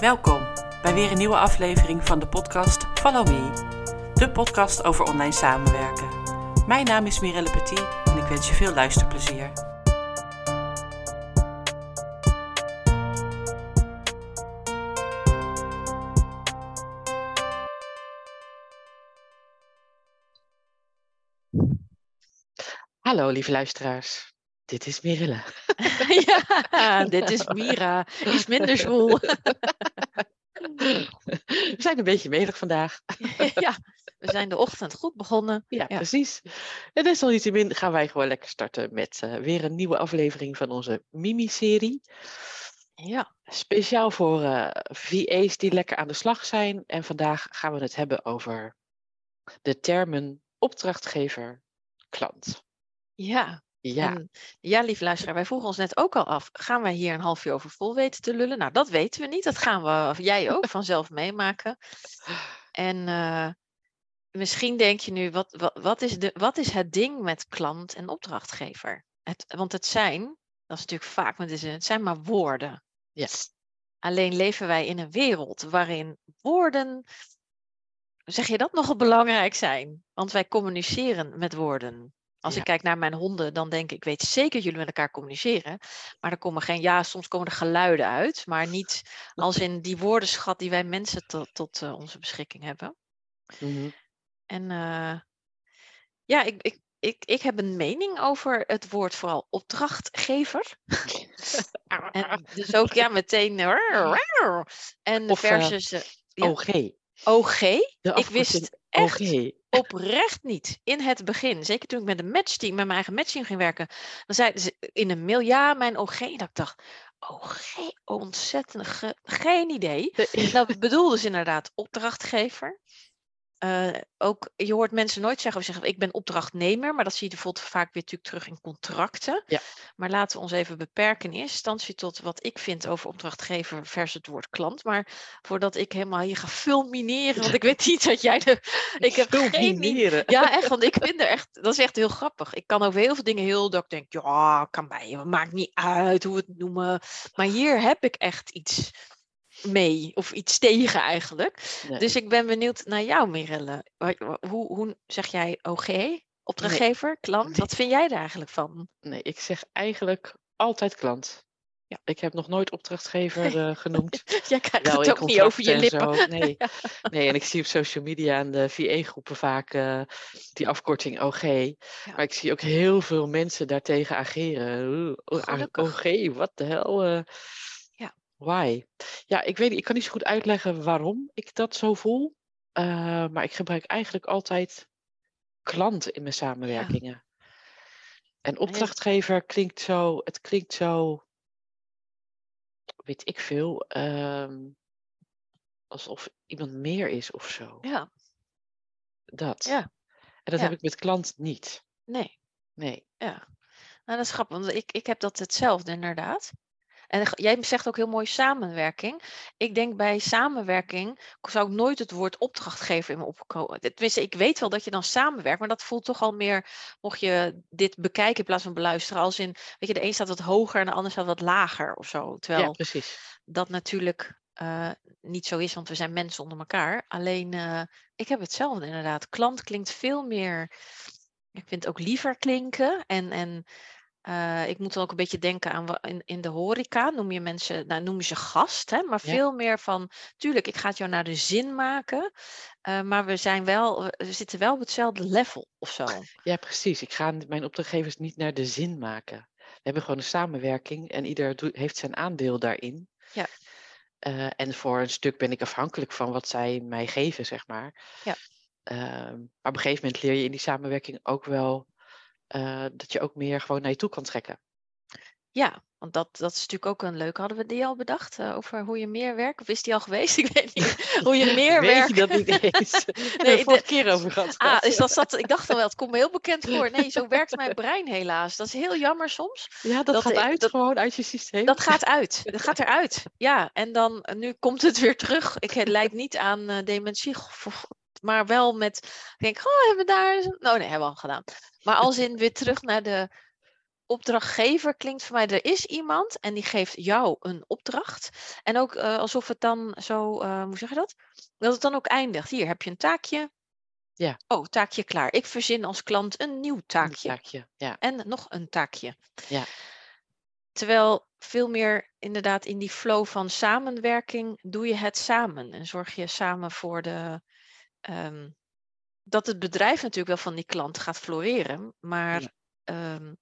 Welkom bij weer een nieuwe aflevering van de podcast Follow Me, de podcast over online samenwerken. Mijn naam is Mirelle Petit en ik wens je veel luisterplezier. Hallo lieve luisteraars, dit is Mirelle. ja, dit is Mira. Iets minder zwoel. We zijn een beetje medig vandaag. ja, we zijn de ochtend goed begonnen. Ja, precies. En desalniettemin gaan wij gewoon lekker starten met eh, weer een nieuwe aflevering van onze Mimi-serie. Ja. Speciaal voor eh, VA's die lekker aan de slag zijn. En vandaag gaan we het hebben over de termen opdrachtgever, klant. Ja. Ja, En, ja, lieve luisteraar, wij vroegen ons net ook al af, gaan wij hier een half uur over vol weten te lullen? Nou, dat weten we niet. Dat gaan we, of jij ook, vanzelf meemaken. En eh, misschien denk je nu, wat, wat, wat, is de, wat is het ding met klant en opdrachtgever? Het, want het zijn, dat is natuurlijk vaak met de zin, het zijn maar woorden. ja. Alleen leven wij in een wereld waarin woorden, zeg je dat, nogal belangrijk zijn? Want wij communiceren met woorden. Als Ja. ik kijk naar mijn honden, dan denk ik, ik weet zeker dat jullie met elkaar communiceren. Maar er komen geen, ja, soms komen er geluiden uit, maar niet als in die woordenschat die wij mensen tot, tot eh, onze beschikking hebben. Mhm. En eh, ja, ik, ik, ik, ik heb een mening over het woord vooral opdrachtgever. En dus ook ja, meteen. En Of, eh, versus ja. OG. OG. Ik wist echt OG. Oprecht niet in het begin. Zeker toen ik met een matchteam, met mijn eigen matchteam ging werken. Dan zeiden ze in een mail, ja, mijn OG. Dat ik dacht, OG, ontzettend, ge- geen idee. Dat bedoelde ze inderdaad opdrachtgever. Eh, ook, je hoort mensen nooit zeggen, of zeggen ik ben opdrachtnemer, maar dat zie je bijvoorbeeld vaak weer natuurlijk terug in contracten. Ja. Maar laten we ons even beperken in eerste instantie tot wat ik vind over opdrachtgever versus het woord klant. Maar voordat ik helemaal hier ga fulmineren, want ik weet niet dat jij de... Ik heb geen. Fulmineren. Ja, echt, want ik vind er echt, dat is echt heel grappig. Ik kan over heel veel dingen heel, dat ik denk, ja, kan bij je, maakt niet uit hoe we het noemen. Maar hier heb ik echt iets mee, of iets tegen eigenlijk. Nee. Dus ik ben benieuwd naar jou, Mirelle. Hoe, hoe zeg jij OG, opdrachtgever, klant? Nee. Wat vind jij er eigenlijk van? Nee, ik zeg eigenlijk altijd klant. Ja. Ik heb nog nooit opdrachtgever eh, genonoemd. Jij krijgt Wel het ook niet over je lippen. zo, Nee. nee, en ik zie op social media en de VE-groepen vaak eh, die afkorting OG. Maar ik zie ook heel veel mensen daartegen ageren. OG, wat de hel? Why? Ja, ik weet niet, ik kan niet zo goed uitleggen waarom ik dat zo voel. Eh, maar ik gebruik eigenlijk altijd klant in mijn samenwerkingen. En opdrachtgever klinkt zo, het klinkt zo, weet ik veel, ehm, alsof iemand meer is of zo. Ja, Dat. Ja. En dat Ja. heb ik met klant niet. nee. Nee. Ja, nou, dat is grappig, want ik, ik heb dat hetzelfde inderdaad. En jij zegt ook heel mooi samenwerking. Ik denk bij samenwerking zou ik nooit het woord opdrachtgever in me opkomen. Tenminste, ik weet wel dat je dan samenwerkt, maar dat voelt toch al meer, mocht je dit bekijken in plaats van beluisteren, als in, weet je, de een staat wat hoger en de ander staat wat lager of zo. Terwijl Ja, precies. dat natuurlijk eh, niet zo is, want we zijn mensen onder elkaar. Alleen, eh, ik heb hetzelfde inderdaad. Klant klinkt veel meer, ik vind het ook liever klinken. En, en eh, ik moet dan ook een beetje denken aan in, in de horeca, noem je mensen, nou noem je ze gast, hè, maar Ja. veel meer van, tuurlijk, ik ga het jou naar de zin maken, eh, maar we zijn wel, we zitten wel op hetzelfde level of zo. Ja, precies. Ik ga mijn opdrachtgevers niet naar de zin maken. We hebben gewoon een samenwerking en ieder doet- heeft zijn aandeel daarin. Ja. Eh, en voor een stuk ben ik afhankelijk van wat zij mij geven, zeg maar. Ja. Ehm, maar op een gegeven moment leer je in die samenwerking ook wel eh, dat je ook meer gewoon naar je toe kan trekken. Ja, want dat, dat is natuurlijk ook een leuke. Hadden we die al bedacht eh, over hoe je meer werkt? Of is die al geweest? Ik weet niet. Hoe je meer Weet werkt. je dat niet eens? Nee, het vorige de- keer over gehad. Ah, is dat, dat, ik dacht al wel, het komt me heel bekend voor. Nee, zo werkt mijn brein helaas. Dat is heel jammer soms. ja, dat, dat- gaat uit dat- gewoon uit je systeem. Dat gaat uit. Dat gaat eruit. Ja, en dan eh, nu komt het weer terug. Ik, het lijkt niet aan dementie, maar wel met. Ik denk, oh, hebben we daar. Nou, nee, hebben we al gedaan. Maar als in weer terug naar de opdrachtgever klinkt voor mij, er is iemand en die geeft jou een opdracht. En ook uh, alsof het dan zo, uh, hoe zeg je dat? Dat het dan ook eindigt. Hier heb je een taakje. Ja. Oh, taakje klaar. Ik verzin als klant een nieuw taakje. Een taakje, ja. En nog een taakje. Ja. Terwijl veel meer inderdaad in die flow van samenwerking doe je het samen. En zorg je samen voor de, um, dat het bedrijf natuurlijk wel van die klant gaat floreren. Maar ja. um,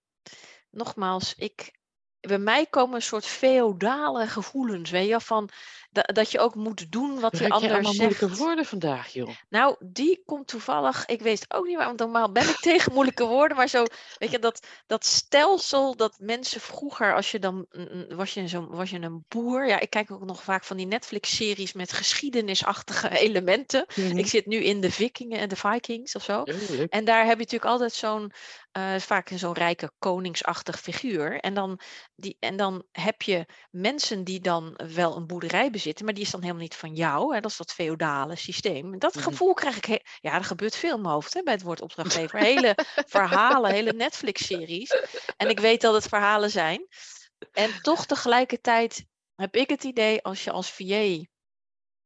nogmaals, ik, bij mij komen een soort feodale gevoelens, weet je, van dat, dat je ook moet doen wat die ander zegt. moeilijke woorden vandaag, joh. Nou, die komt toevallig, ik weet ook niet waar, want normaal ben ik tegen moeilijke woorden, maar zo, weet je, dat, dat stelsel dat mensen vroeger, als je dan, was je, zo, was je een boer, ja, ik kijk ook nog vaak van die Netflix-series met geschiedenisachtige elementen. Mhm. Ik zit nu in de Vikingen en de Vikings of zo. Ja, leuk. En daar heb je natuurlijk altijd zo'n, uh, vaak zo'n rijke koningsachtig figuur. En dan, die, en dan heb je mensen die dan wel een boerderij bezitten, maar die is dan helemaal niet van jou. Hè? Dat is dat feodale systeem. Dat Mhm. gevoel krijg ik, he- ja, er gebeurt veel in mijn hoofd hè, bij het woord opdrachtgever. Hele verhalen, hele Netflix-series. En ik weet dat het verhalen zijn. En toch tegelijkertijd heb ik het idee, als je als VA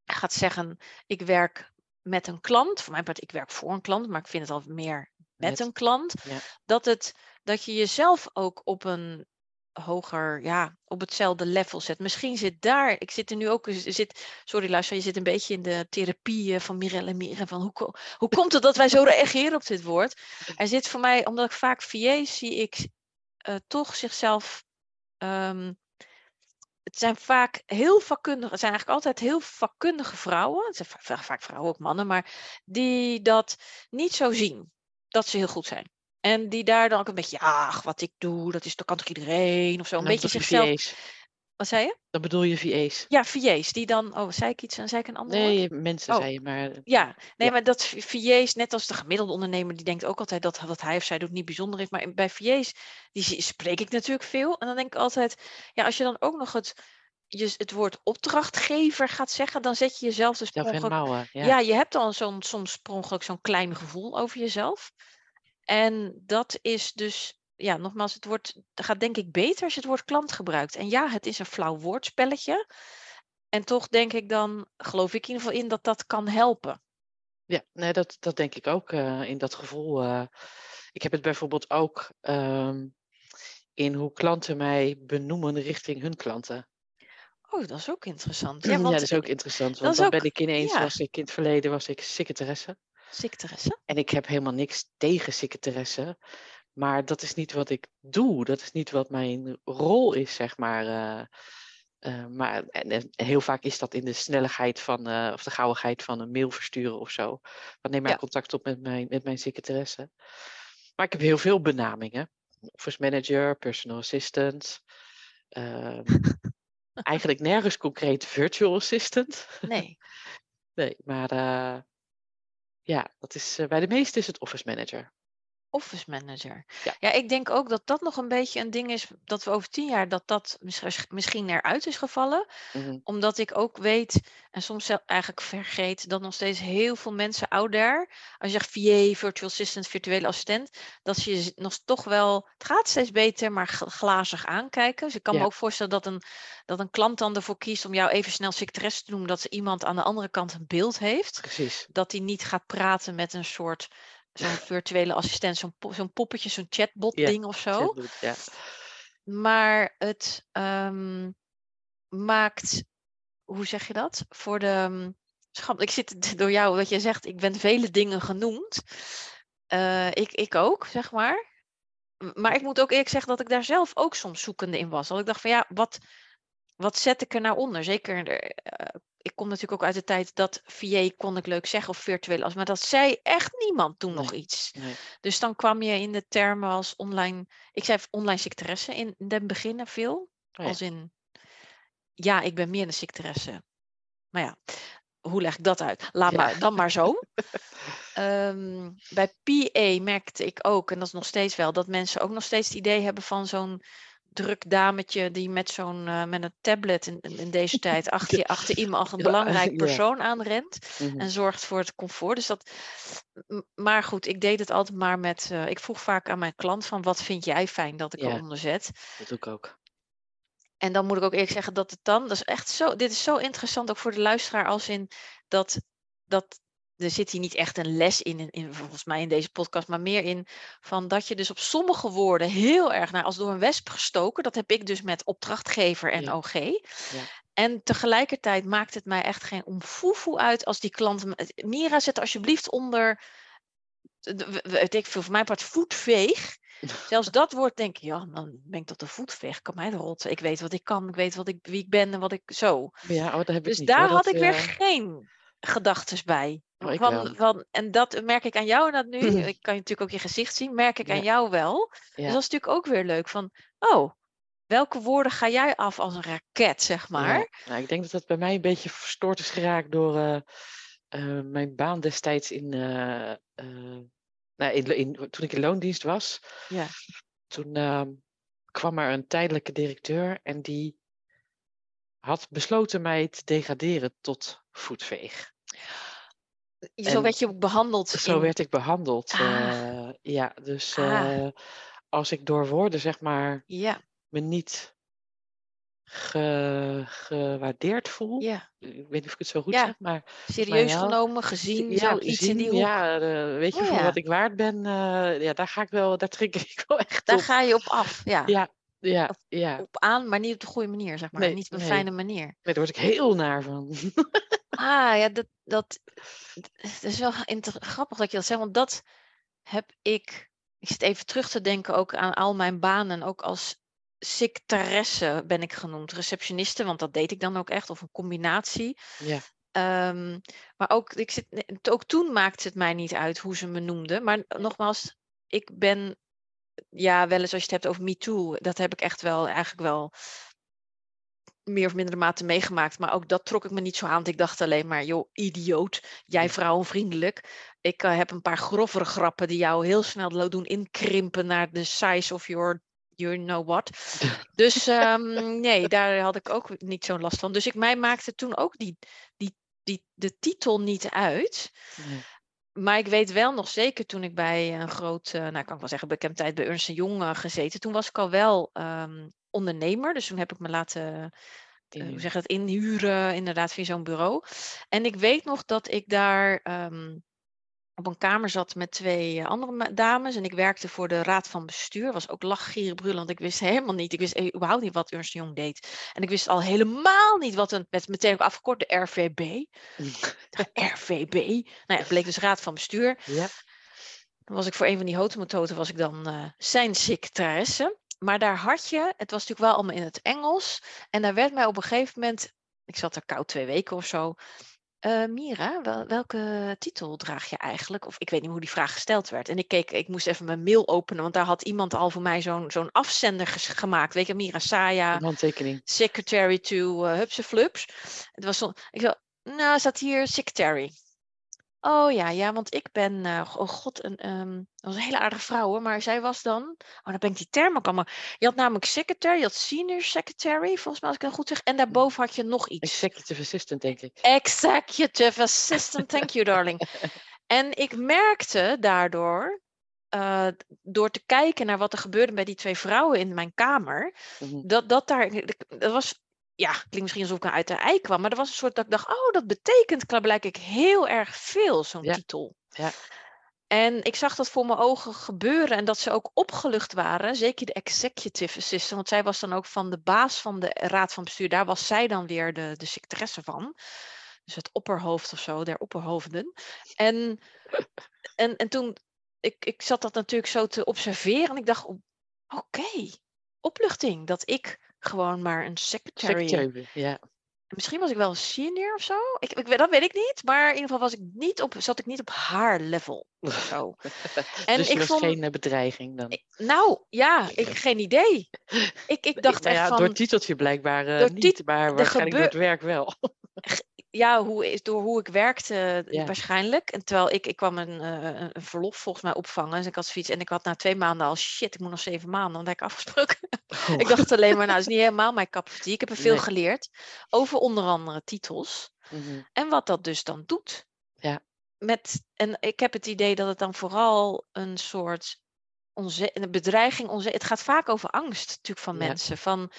gaat zeggen, ik werk met een klant, voor mijn part, ik werk voor een klant, maar ik vind het al meer met, een klant, ja. dat, het, dat je jezelf ook op een hoger, ja, op hetzelfde level zet. Misschien zit daar, ik zit er nu ook, zit, sorry luister, je zit een beetje in de therapie eh, van Mirelle en Miren, van hoe, hoe komt het dat wij zo reageren op dit woord? Er zit voor mij, omdat ik vaak VA's zie, ik eh, toch zichzelf, ehm, het zijn vaak heel vakkundige, het zijn eigenlijk altijd heel vakkundige vrouwen, het zijn va- vaak vrouwen ook mannen, maar die dat niet zo zien, dat ze heel goed zijn. En die daar dan ook een beetje, ja, ach, wat ik doe, dat is, dat kan toch iedereen of zo. Een Dan beetje zichzelf. Wat zei je? Dan bedoel je VA's. Ja, VA's, die dan, oh, zei ik iets en zei ik een ander woord? Nee, mensen Oh. zei je, maar... Ja, nee, Ja. maar dat VA's, net als de gemiddelde ondernemer, die denkt ook altijd dat wat hij of zij doet niet bijzonder is. Maar bij VA's, die spreek ik natuurlijk veel. En dan denk ik altijd, ja, als je dan ook nog het, je, het woord opdrachtgever gaat zeggen, dan zet je jezelf dus per mouwen, ja. ja, je hebt dan zo'n soms per ongeluk zo'n klein gevoel over jezelf. En dat is dus, ja, nogmaals, het het gaat denk ik beter als je het woord klant gebruikt. En ja, het is een flauw woordspelletje. En toch denk ik dan, geloof ik in ieder geval in dat dat kan helpen. Ja, nee, dat, dat denk ik ook eh, in dat gevoel. eh. ik heb het bijvoorbeeld ook ehm, in hoe klanten mij benoemen richting hun klanten. Oh, dat is ook interessant. Ja, Ja, want dat is ook interessant, want dan ook- ben ik ineens, ja. was ik in het verleden was ik secretaresse. secretaresse. En ik heb helemaal niks tegen secretaresse, maar dat is niet wat ik doe. Dat is niet wat mijn rol is, zeg maar. eh. Eh, maar en, en heel vaak is dat in de snelheid van, eh, of de gauwigheid van een mail versturen of zo. Dan neem maar Ja. contact op met mijn, met mijn secretaresse. Maar ik heb heel veel benamingen. Office manager, personal assistant. Eigenlijk nergens concreet virtual assistant. Nee. Nee, maar eh, ja, dat is, eh, bij de meeste is het office manager. Office manager. Ja. Ja, ik denk ook dat dat nog een beetje een ding is dat we over tien jaar dat dat mis- misschien eruit is gevallen. Mhm. Omdat ik ook weet, en soms eigenlijk vergeet, dat nog steeds heel veel mensen out there, als je zegt VA, virtual assistant, virtuele assistent, dat ze je nog toch wel, het gaat steeds beter, maar gl- glazig aankijken. Dus ik kan me ook voorstellen dat een, dat een klant dan ervoor kiest om jou even snel secretaresse te noemen, dat ze iemand aan de andere kant een beeld heeft. Precies. Dat hij niet gaat praten met een soort, zo'n virtuele assistent, zo'n po- zo'n poppetje, zo'n chatbot Ja, ding of zo. Chatbot, Ja. Maar het ehm, maakt, hoe zeg je dat? Voor de. ehm, ik zit door jou, wat je zegt, ik ben vele dingen genoemd. Eh, ik, ik ook, zeg maar. Maar ik moet ook eerlijk zeggen dat ik daar zelf ook soms zoekende in was. Dat ik dacht van ja, wat, wat zet ik er nou onder? Zeker, eh, ik kom natuurlijk ook uit de tijd dat VA kon ik leuk zeggen of virtuele as, maar dat zei echt niemand toen nog iets. Nee. Dus dan kwam je in de termen als online, ik zei online secretaresse in den beginnen veel. Oh ja. Als in, ja, ik ben meer een secretaresse. Maar ja, hoe leg ik dat uit? Laat Ja. maar, dan maar zo. Ehm, bij PA merkte ik ook, en dat is nog steeds wel, dat mensen ook nog steeds het idee hebben van zo'n druk dametje die met zo'n uh, met een tablet in, in deze tijd achter, achter iemand een belangrijk persoon aanrent mhm. en zorgt voor het comfort. Dus dat, maar goed, ik deed het altijd maar met. Uh, ik vroeg vaak aan mijn klant van wat vind jij fijn dat ik eronder zet. Dat doe ik ook. En dan moet ik ook eerlijk zeggen dat het dan, dat is echt zo, dit is zo interessant ook voor de luisteraar als in dat, dat er zit hier niet echt een les in, in, volgens mij in deze podcast, maar meer in van dat je dus op sommige woorden heel erg naar als door een wesp gestoken. Dat heb ik dus met opdrachtgever en OG. Ja. En tegelijkertijd maakt het mij echt geen omfoefoe uit als die klanten. Mira, zet alsjeblieft onder. Weet ik veel, voor mijn part voetveeg. Zelfs dat woord denk ik, ja, dan ben ik tot de voetveeg. Kan mij de rotsen. Ik weet wat ik kan, ik weet wat ik, wie ik ben en wat ik zo. Ja, oh, dat heb ik dus niet, daar had ik weer geen gedachten bij. Oh, van, van, en dat merk ik aan jou dat nu. ik kan je natuurlijk ook je gezicht zien, merk ik aan jou wel. Dus dat is natuurlijk ook weer leuk. Van, oh, welke woorden ga jij af als een raket, zeg maar? Nou, ik denk dat dat bij mij een beetje verstoord is geraakt door uh, uh, mijn baan destijds in, uh, nou, in, in, toen ik in loondienst was. Ja. Toen ehm, kwam er een tijdelijke directeur en die had besloten mij te degraderen tot voetveeg. Zo werd je ook behandeld. Zo werd ik behandeld. Ah. ja, dus ah. als ik door woorden, zeg maar, ja. me niet ge, gewaardeerd voel. Ja. Ik weet niet of ik het zo goed zeg, maar... Serieus genomen, gezien, ja, zoiets in die hoek. Ja, weet je, oh, voor wat ik waard ben, uh, ja, daar ga ik wel, daar trek ik wel echt Daar ga je op af, ja. Ja, ja, ja. Op aan, maar niet op de goede manier, zeg maar. Nee, niet op een nee. fijne manier. Nee, daar word ik heel naar van. ah, ja, dat, dat, dat is wel grappig dat je dat zegt, want dat heb ik... Ik zit even terug te denken ook aan al mijn banen, ook als secretaresse ben ik genoemd, receptioniste, want dat deed ik dan ook echt, of een combinatie. Ja. Um, maar ook, ik zit, ook toen maakte het mij niet uit hoe ze me noemden. Maar nogmaals, ik ben, ja, wel eens als je het hebt over MeToo, dat heb ik echt wel, eigenlijk wel meer of mindere mate meegemaakt. Maar ook dat trok ik me niet zo aan. Want ik dacht alleen maar, joh, idioot. Jij vrouwenvriendelijk. Ik uh, heb een paar grovere grappen die jou heel snel doen inkrimpen naar de size of your you know what. Dus um, nee, daar had ik ook niet zo'n last van. Dus ik mij maakte toen ook die, die, die, de titel niet uit. Nee. Maar ik weet wel nog zeker toen ik bij een groot, uh, nou kan ik wel zeggen, bekend tijd bij Ernst Jong uh, gezeten. Toen was ik al wel um, ondernemer. Dus toen heb ik me laten uh, hoe zeg het, inhuren, inderdaad, via zo'n bureau. En ik weet nog dat ik daar um, op een kamer zat met twee eh, andere dames. En ik werkte voor de raad van bestuur. Was ook lachgierig brullen, want ik wist helemaal niet. Ik wist eh, überhaupt niet wat Ernst Jong deed. En ik wist al helemaal niet wat een, met meteen ook afgekort, de RVB. De RVB. Nou ja, het bleek dus raad van bestuur. Ja. Dan was ik voor een van die hotemototen, was ik dan uh, zijn secretaresse. Maar daar had je, het was natuurlijk wel allemaal in het Engels. En daar werd mij op een gegeven moment, ik zat er koud twee weken of zo. Uh, Mira, wel, welke titel draag je eigenlijk? Of ik weet niet hoe die vraag gesteld werd. En ik keek, ik moest even mijn mail openen, want daar had iemand al voor mij zo'n zo'n afzender gemaakt. Weet je, Mira Saya, handtekening. secretary to uh, Hupse Flups. Het was zo, ik zo, nou, staat hier secretary. Oh ja, ja, want ik ben, uh, oh god, een, um, dat was een hele aardige vrouw hoor, maar zij was dan, oh dan ben ik die term ook allemaal. Je had namelijk secretary, je had senior secretary, volgens mij als ik het goed zeg, en daarboven had je nog iets. Executive assistant, denk ik. Executive assistant, thank you darling. En ik merkte daardoor, uh, door te kijken naar wat er gebeurde bij die twee vrouwen in mijn kamer, mm -hmm. dat, dat daar, dat was ja, klinkt misschien alsof ik uit de ei kwam, maar er was een soort dat ik dacht, oh, dat betekent blijkbaar heel erg veel, zo'n ja. titel. Ja. En ik zag dat voor mijn ogen gebeuren en dat ze ook opgelucht waren, zeker de executive assistant, want zij was dan ook van de baas van de raad van bestuur, daar was zij dan weer de, de secretaresse van. Dus het opperhoofd of zo, der opperhoofden. En, en, en toen, ik, ik zat dat natuurlijk zo te observeren en ik dacht, oké, okay, opluchting, dat ik gewoon maar een secretary. secretary ja. Misschien was ik wel een senior of zo. Ik, ik, dat weet ik niet. Maar in ieder geval was ik niet op, zat ik niet op haar level. Zo. En dus ik was vond, geen bedreiging dan? Ik, nou, ja, ik geen idee. Ik, ik dacht nou echt ja, van... Door het titeltje blijkbaar uh, niet, maar waarschijnlijk door het werk wel. Ja, hoe is, door hoe ik werkte waarschijnlijk. En terwijl ik, ik kwam een, een, verlof volgens mij opvangen. Dus ik had zoiets. En ik had na twee maanden al shit, ik moet nog zeven maanden. Want ik afgesproken. Oh. ik dacht alleen maar, nou, dat is niet helemaal mijn cup Ik heb er veel geleerd. Over onder andere titels. Mhm. En wat dat dus dan doet. Ja. Met, en ik heb het idee dat het dan vooral een soort onze, bedreiging. Onze, het gaat vaak over angst natuurlijk van mensen. Van,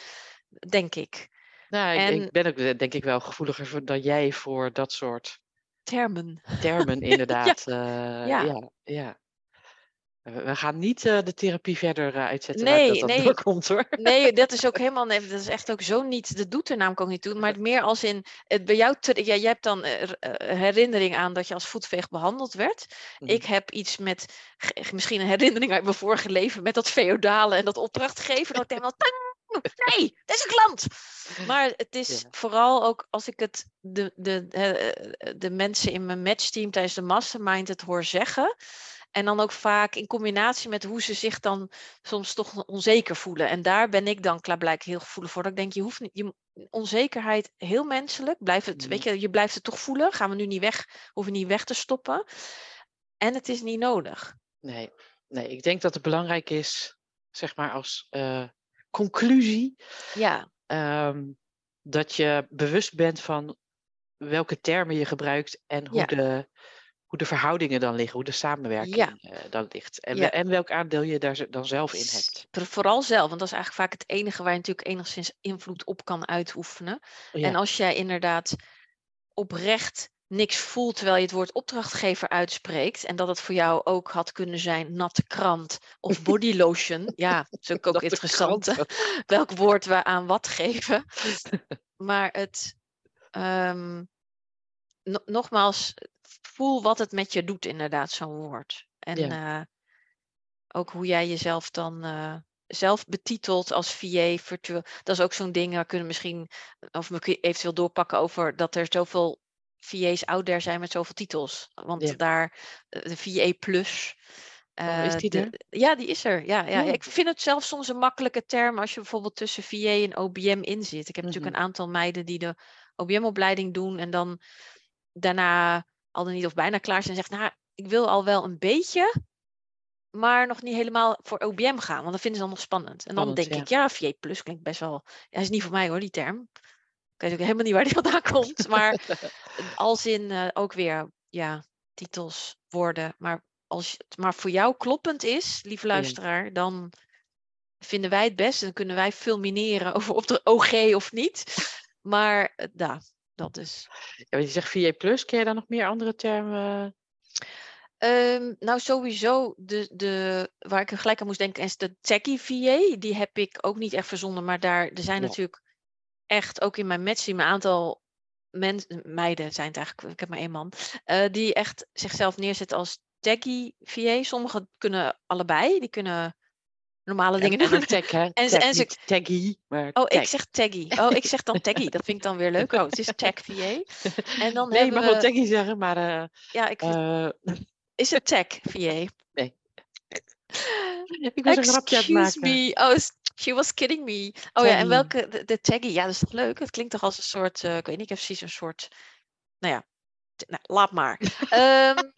denk ik. Nou, ik, ik ben ook eh, denk ik wel gevoeliger voor, dan jij voor dat soort termen. Termen, inderdaad. ja. Uh, ja. ja. We gaan niet uh, de therapie verder uh, uitzetten nee, dat dat nee. doorkomt hoor. Nee, dat is ook helemaal, nee, dat is echt ook zo niet, dat doet er namelijk ook niet toe. Maar meer als in, het bij jou, ja, jij hebt dan uh, herinnering aan dat je als voetveeg behandeld werd. Mm. Ik heb iets met, misschien een herinnering uit mijn vorige leven met dat feodale en dat opdrachtgeven. Dat ik denk wel, nee, dat is een klant. Maar het is vooral ook als ik het de, de, de, de mensen in mijn matchteam tijdens de mastermind het hoor zeggen en dan ook vaak in combinatie met hoe ze zich dan soms toch onzeker voelen. En daar ben ik dan klaarblijkelijk heel gevoelig voor. Dat ik denk, je hoeft niet, je, onzekerheid, heel menselijk. Blijf het, weet mm. je, je blijft het toch voelen. Gaan we nu niet weg, hoeven niet weg te stoppen. En het is niet nodig. Nee, nee ik denk dat het belangrijk is, zeg maar als uh, conclusie. Ja. Um, dat je bewust bent van welke termen je gebruikt en hoe de hoe de verhoudingen dan liggen, hoe de samenwerking ja. uh, dan ligt. En, en welk aandeel je daar dan zelf in hebt. Vooral zelf, want dat is eigenlijk vaak het enige waar je natuurlijk enigszins invloed op kan uitoefenen. En als jij inderdaad oprecht niks voelt terwijl je het woord opdrachtgever uitspreekt. En dat het voor jou ook had kunnen zijn natte krant of body lotion. ja, dat is ook, ook interessant. Welk woord we aan wat geven. Maar het, um, nogmaals, voel wat het met je doet, inderdaad, zo'n woord. En eh, ook hoe jij jezelf dan uh, zelf betitelt als VA, virtueel. Dat is ook zo'n ding, we kunnen misschien, of we eventueel doorpakken over dat er zoveel VA's out there zijn met zoveel titels. Want daar, eh, de VA Plus. Uh, is die er? ja, die is er. Ja, ja. Ik vind het zelf soms een makkelijke term als je bijvoorbeeld tussen VA en OBM in zit. Ik heb natuurlijk mhm. een aantal meiden die de OBM-opleiding doen en dan daarna al dan niet of bijna klaar zijn en zegt, nou, ik wil al wel een beetje, maar nog niet helemaal voor OBM gaan, want dat vinden ze dan nog spannend. En dan denk ik, ja, VA Plus klinkt best wel, ja, is niet voor mij hoor, die term. Ik weet ook helemaal niet waar die vandaan komt, maar als in uh, ook weer, ja, titels, woorden, maar als het maar voor jou kloppend is, lieve luisteraar, dan vinden wij het best. Dan kunnen wij fulmineren over of er OG of niet. Maar uh, dat is. Ja, je zegt VA Plus, ken je daar nog meer andere termen? Um, nou, sowieso, de, de, waar ik gelijk aan moest denken, is de Techie VA. Die heb ik ook niet echt verzonnen, maar daar er zijn natuurlijk echt ook in mijn matchteam een aantal mensen, meiden zijn het eigenlijk, ik heb maar één man, uh, die echt zichzelf neerzetten als Techie VA. Sommigen kunnen allebei, die kunnen normale dingen doen. Hè? En, en ze... Taggy, maar Oh, ik zeg taggy. Oh, ik zeg dan taggy. Dat vind ik dan weer leuk. Oh, het is tag VA. En dan nee, je mag we... wel taggy zeggen, maar... Uh, ja, ik... Uh... Is het tag VA? Nee. ik was een grapje aan het maken. Me. Oh, she was kidding me. Oh ja, en welke... De, de, taggy, ja, dat is toch leuk? Het klinkt toch als een soort... Uh, ik weet niet, ik heb precies een soort... Nou ja, nou, laat maar. um,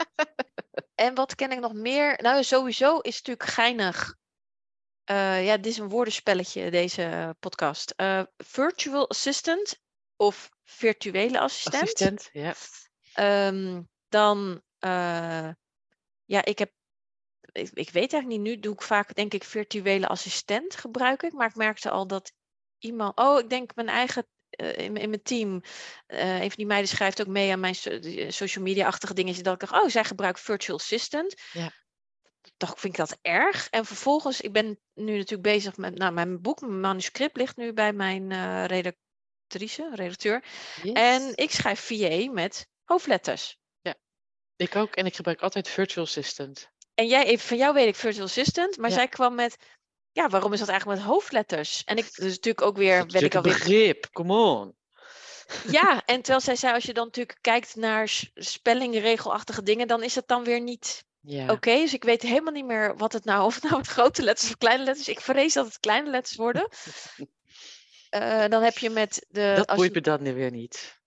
en wat ken ik nog meer? Nou, sowieso is het natuurlijk geinig uh, ja, dit is een woordenspelletje, deze podcast. Uh, virtual assistant of virtuele assistent. Assistent, ja. Um, dan, uh, ja, ik heb, ik, ik, weet eigenlijk niet, nu doe ik vaak, denk ik, virtuele assistent gebruik ik. Maar ik merkte al dat iemand, oh, ik denk mijn eigen in, in, mijn team, uh, een van die meiden schrijft ook mee aan mijn social media-achtige dingen. Dat ik dacht, oh, zij gebruikt virtual assistant. Ja dacht, vind ik dat erg. En vervolgens, ik ben nu natuurlijk bezig met nou, mijn boek, mijn manuscript ligt nu bij mijn uh, redactrice, redacteur. En ik schrijf VA met hoofdletters. Ja, ik ook. En ik gebruik altijd Virtual Assistant. En jij, even van jou weet ik Virtual Assistant, maar zij kwam met, ja, waarom is dat eigenlijk met hoofdletters? En ik, dus natuurlijk ook weer, ben ik alweer... begrip, come on. Ja, en terwijl zij zei, als je dan natuurlijk kijkt naar spellingregelachtige dingen, dan is het dan weer niet ja. Oké, dus ik weet helemaal niet meer wat het nou, of het nou met grote letters of kleine letters. Ik vrees dat het kleine letters worden. uh, dan heb je met de. Dat boeit je... me dan weer niet.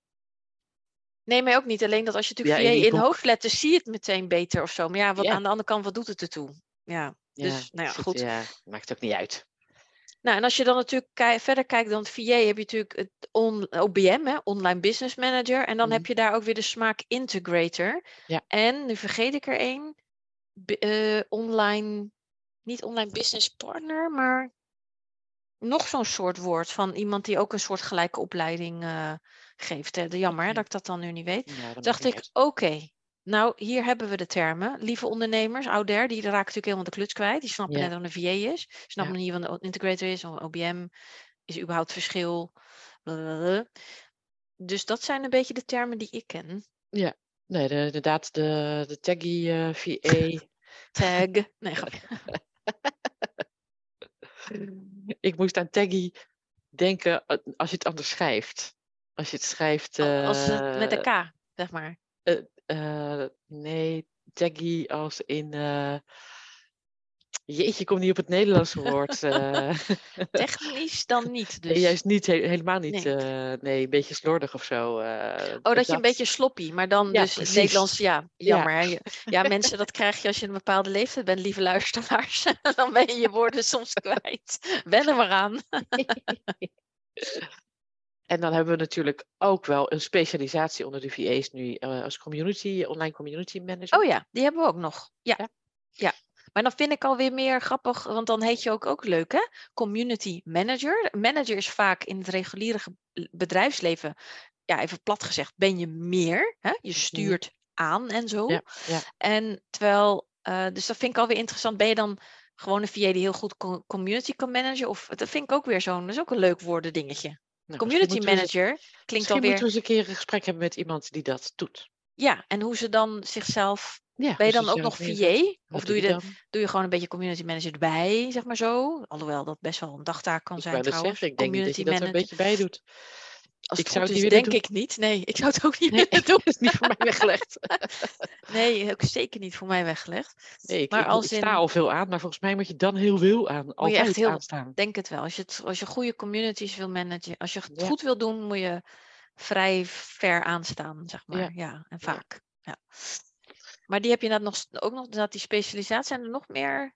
Nee, mij ook niet. Alleen dat als je natuurlijk Ja, in in hoofdletters zie je het meteen beter of zo. Maar ja, wat Ja. aan de andere kant, wat doet het ertoe? Ja, dus nou ja, zit- goed. Ja, maakt ook niet uit. Nou, en als je dan natuurlijk verder kijkt dan het VA, heb je natuurlijk het on- OBM, hè, Online Business Manager. En dan heb Mhm. je daar ook weer de Smaak Integrator. Ja. En, nu vergeet ik er één, eh, online, niet online business partner, maar nog zo'n soort woord van iemand die ook een soort gelijke opleiding eh, geeft. Hè. De jammer hè, dat ik dat dan nu niet weet. Ja, dacht ik, oké, nou hier hebben we de termen. Lieve ondernemers, ouder, die raken natuurlijk helemaal de kluts kwijt. Die snappen Ja. net wat een VA is. Snappen Ja. niet wat een integrator is, of OBM. Is er überhaupt verschil? Blablabla. Dus dat zijn een beetje de termen die ik ken. Nee, de, inderdaad, de, de taggy eh, VA. Tag. Nee, ik moest aan taggy denken eh, als je het anders schrijft. Als je het schrijft. Als het met eh, een K, zeg maar. eh, nee, taggy als in. eh, Jeetje, kom niet op het Nederlandse woord. eh. Technisch dan niet. Nee, Dus. juist niet, he- helemaal niet. Nee. Nee. nee, een beetje slordig of zo. eh, Oh, dat je een beetje sloppy, maar dan Ja, dus precies. Nederlands, ja, Ja. jammer. hè. Je- Ja, mensen, dat krijg je als je een bepaalde leeftijd bent, lieve luisteraars. dan ben je je woorden soms kwijt. Wen er maar aan. En dan hebben we natuurlijk ook wel een specialisatie onder de VA's nu eh, als community, online community manager. Oh ja, die hebben we ook nog. Ja. Ja. ja. Maar dan vind ik alweer meer grappig, want dan heet je ook, ook leuk, hè? Community manager. Manager is vaak in het reguliere bedrijfsleven, ja, even plat gezegd, ben je meer. Hè? Je stuurt aan en zo. Ja, ja. En terwijl, eh, dus dat vind ik alweer interessant. Ben je dan gewoon een VA die heel goed co- community kan managen? Of dat vind ik ook weer zo'n, dat is ook een leuk woorden dingetje. Nou, Community we eens- manager klinkt Misschien alweer, moeten we eens een keer een gesprek hebben met iemand die dat doet. ja, en hoe ze dan zichzelf, Ja, ben je dus dan ook nog. VA? Of doe je, de, dan? doe je gewoon een beetje community manager erbij, zeg maar zo? Alhoewel dat best wel een dagtaak kan Ik zijn trouwens. zeggen, ik denk niet dat je dat er een Community beetje bij doet. Als ik het zou het is, denk doen. ik niet. Nee, ik zou het ook niet Nee, willen doen. dat is niet voor mij weggelegd. Nee, ook zeker niet voor mij weggelegd. Nee, ik, Maar ik, als ik sta in- al veel aan, maar volgens mij moet je dan heel veel aan. echt Altijd heel- aanstaan. denk het wel. Als je, het, als je goede communities wil managen, als je het Ja. goed wil doen, moet je vrij ver aanstaan, zeg maar. Ja, en vaak. Ja. Maar die heb je inderdaad nog, ook nog, dat die specialisatie. Zijn er nog meer?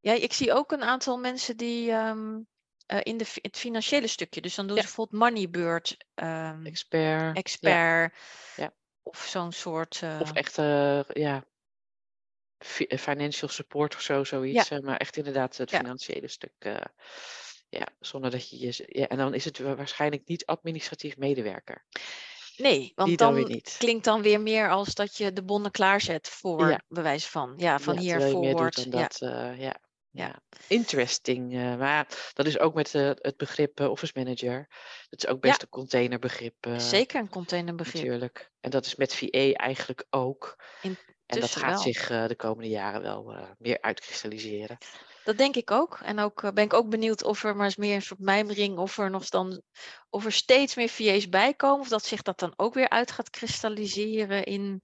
Ja, ik zie ook een aantal mensen die ehm, eh, in de, het financiële stukje, dus dan doen Ja. ze bijvoorbeeld Moneybird, ehm, Expert. expert, Ja. of zo'n soort. eh, Of echt, eh, ja, fi- eh, financial support of zo, zoiets. eh, maar echt inderdaad het financiële stuk. eh, ja, zonder dat je je... Ja, en dan is het wa- waarschijnlijk niet administratief medewerker. nee, want Die dan dan weer niet. klinkt dan weer meer als dat je de bonnen klaarzet voor bewijs van. Ja, van ja, hier terwijl je meer forward. doet dan Ja. dat. eh, ja. Ja. Interesting. eh, maar dat is ook met eh, het begrip eh, office manager. Dat is ook best een containerbegrip. Zeker een containerbegrip. Natuurlijk. En dat is met VA eigenlijk ook. En dat gaat wel. zich de komende jaren wel meer uitkristalliseren. Dat denk ik ook. En ook ben ik ook benieuwd of er maar eens meer een soort mijmering, of er nog dan, of er steeds meer VA's bij komen, of dat zich dat dan ook weer uit gaat kristalliseren in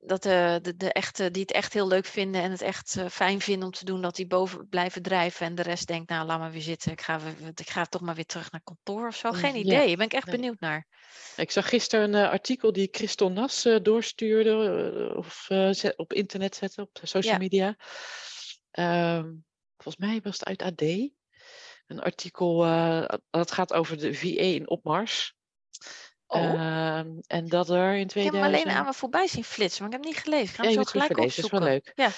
dat de, de, de echte, die het echt heel leuk vinden en het echt eh, fijn vinden om te doen, dat die boven blijven drijven en de rest denkt, nou laat maar weer zitten, ik ga, ik ga toch maar weer terug naar kantoor of zo. Geen Ja, idee, daar ben ik echt nee. benieuwd naar. Ik zag gisteren een eh, artikel die Christel Nas eh, doorstuurde eh, of eh, zet- op internet zette, op social Ja. media. Ehm, volgens mij was het uit AD. Een artikel eh, dat gaat over de VA in opmars. Oh, Ehm, en dat er in ik heb hem 2000... alleen aan me voorbij zien flitsen, maar ik heb hem niet gelezen. Ik ga Ja, hem zo gelijk opzoeken. dat is wel leuk. Ja.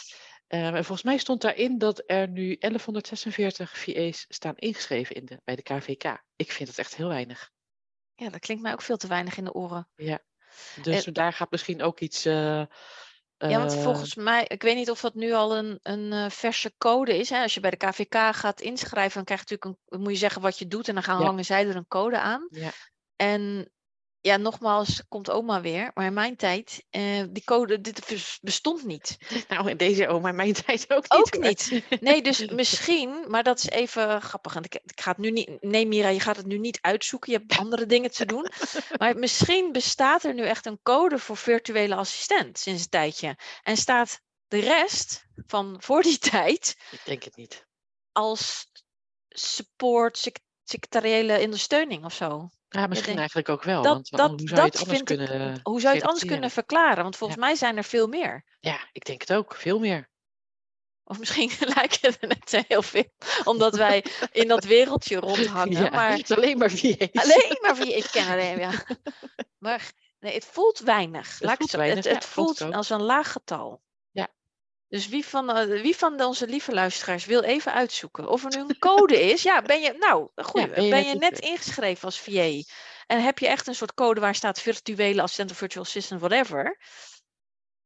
Ehm, en volgens mij stond daarin dat er nu 1146 VA's staan ingeschreven in de, bij de KVK. Ik vind het echt heel weinig. ja, dat klinkt mij ook veel te weinig in de oren. Dus daar gaat misschien ook iets. eh, Ja, want eh, volgens mij, ik weet niet of dat nu al een, een eh, verse code is. Hè? Als je bij de KVK gaat inschrijven, dan krijg je natuurlijk een, moet je zeggen wat je doet en dan gaan Ja. hangen zij er een code aan. Ja. En ja, nogmaals, komt oma weer. Maar in mijn tijd, eh, die code, dit bes- bestond niet. Nou, in deze oma in mijn tijd ook niet. Ook hoor. niet. Nee, dus misschien, maar dat is even grappig. En ik, ik ga het nu niet. Nee, Mira, je gaat het nu niet uitzoeken. Je hebt andere dingen te doen. Maar misschien bestaat er nu echt een code voor virtuele assistent sinds een tijdje. En staat de rest van voor die tijd Ik denk het niet. als support, sec- secretariële ondersteuning of zo. Ja, misschien denk- eigenlijk ook wel. dat- want dat- hoe zou je het anders ik- kunnen Hoe zou je het anders kunnen verklaren? Want volgens mij zijn er veel meer. Ja, ik denk het ook. Veel meer. Of misschien lijken er net heel veel, omdat wij in dat wereldje rondhangen. Ja, Maar alleen maar VA's. alleen maar wie ik ken alleen, ja. Maar nee, het voelt weinig. Voelt het, voelt ook. als een laag getal. Dus wie van, eh, wie van onze lieve luisteraars wil even uitzoeken of er nu een code is? Ja, ben je, nou, goed, ben ben, je je, net ingeschreven als VA? En heb je echt een soort code waar staat virtuele assistent of virtual assistant, whatever?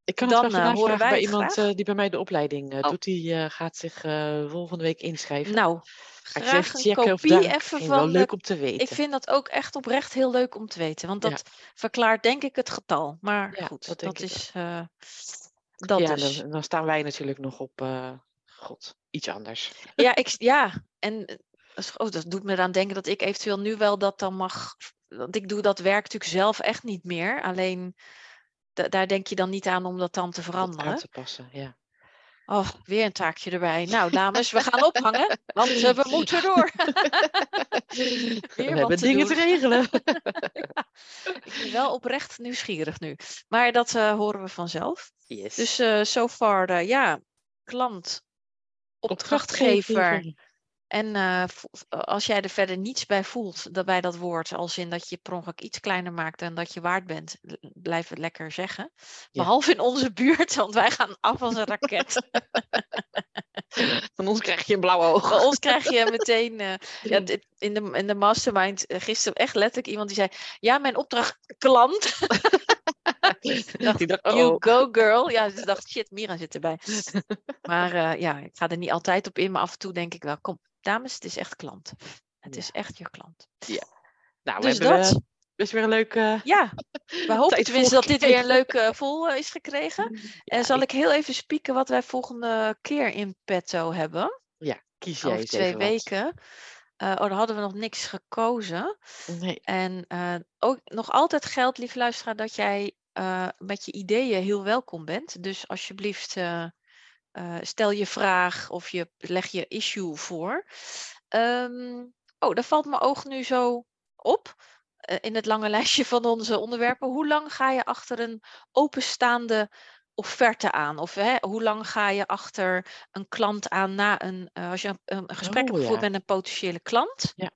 Ik kan Dan, het wel eh, horen wij bij iemand graag. eh, die bij mij de opleiding Oh. doet. Die gaat zich volgende week inschrijven. Nou, Ga graag even een of kopie daar even van wel leuk om te weten. ik vind dat ook echt oprecht heel leuk om te weten, want Ja. dat verklaart denk ik het getal. Maar Ja, goed, dat dat, is dat ja, dus. dan, dan staan wij natuurlijk nog op, eh, god, iets anders. Ja, ik, ja, en eh, dat oh, dat doet me eraan denken dat ik eventueel nu wel dat dan mag. Want ik doe dat werk natuurlijk zelf echt niet meer. Alleen da- daar denk je dan niet aan om dat dan te dat veranderen. aan te passen, ja. Oh, weer een taakje erbij. Nou, dames, we gaan ophangen, want eh, we moeten door. We hebben te dingen doen. te regelen. Ik ben wel oprecht nieuwsgierig nu. Maar dat eh, horen we vanzelf. Yes. Dus eh so far, ja, klant, opdrachtgever. En eh, als jij er verder niets bij voelt, dat bij dat woord, als in dat je per ongeluk iets kleiner maakt dan dat je waard bent, blijf het lekker zeggen. Behalve in onze buurt, want wij gaan af als een raket. Van ons krijg je een blauwe oog. Bij ons krijg je meteen, eh, ja, dit- in, de, in de mastermind eh, gisteren echt letterlijk iemand die zei, ja, mijn opdracht klant. Die dacht, You oh, go girl. Ja, ze dacht, shit, Mira zit erbij. maar eh, ja, ik ga er niet altijd op in, maar af en toe denk ik wel, kom, dames, het is echt klant. Het Ja. is echt je klant. nou, we dus hebben dat. eh, best weer een leuk... eh, Ja, we hopen tenminste dat dit weer een leuk vol is gekregen. En ja, zal ik- heel even spieken wat wij volgende keer in petto hebben? Ja, kies jij Over twee wat. Eh, oh, daar hadden we nog niks gekozen. Nee, En eh, ook nog altijd geldt, lieve luisteraar, dat jij eh, met je ideeën heel welkom bent. Dus alsjeblieft, stel je vraag of je leg je issue voor. Ehm, oh, daar valt mijn oog nu zo op. in het lange lijstje van onze onderwerpen. Hoe lang ga je achter een openstaande offerte aan? Of hè, hoe lang ga je achter een klant aan na een, eh, als je een, een gesprek hebt Oh, bijvoorbeeld ja. met een potentiële klant? Ja.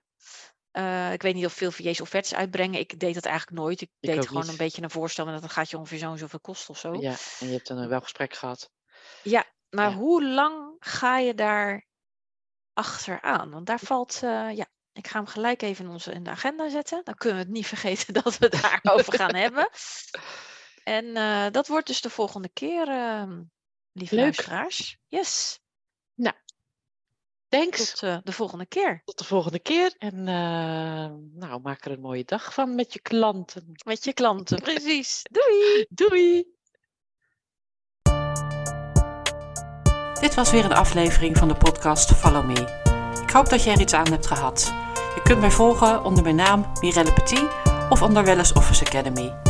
Eh, ik weet niet of veel VJ's offertes uitbrengen. Ik deed dat eigenlijk nooit. Ik, Ik deed gewoon niet. een beetje een voorstel en dat gaat je ongeveer zo en zoveel kosten of zo. ja, en je hebt dan een wel gesprek gehad. Ja, maar Ja. hoe lang ga je daar achteraan? Want daar valt, eh, ja, ik ga hem gelijk even in, onze, in de agenda zetten. Dan kunnen we het niet vergeten dat we het daarover gaan hebben. En eh, dat wordt dus de volgende keer, ehm lieve Leuk. luisteraars. Yes, Thanks. tot eh, de volgende keer. Tot de volgende keer. En eh, nou, maak er een mooie dag van met je klanten. Met je klanten, precies. Doei! Doei! Dit was weer een aflevering van de podcast Follow Me. Ik hoop dat je er iets aan hebt gehad. Je kunt mij volgen onder mijn naam Mirelle Petit of onder Wellness Office Academy.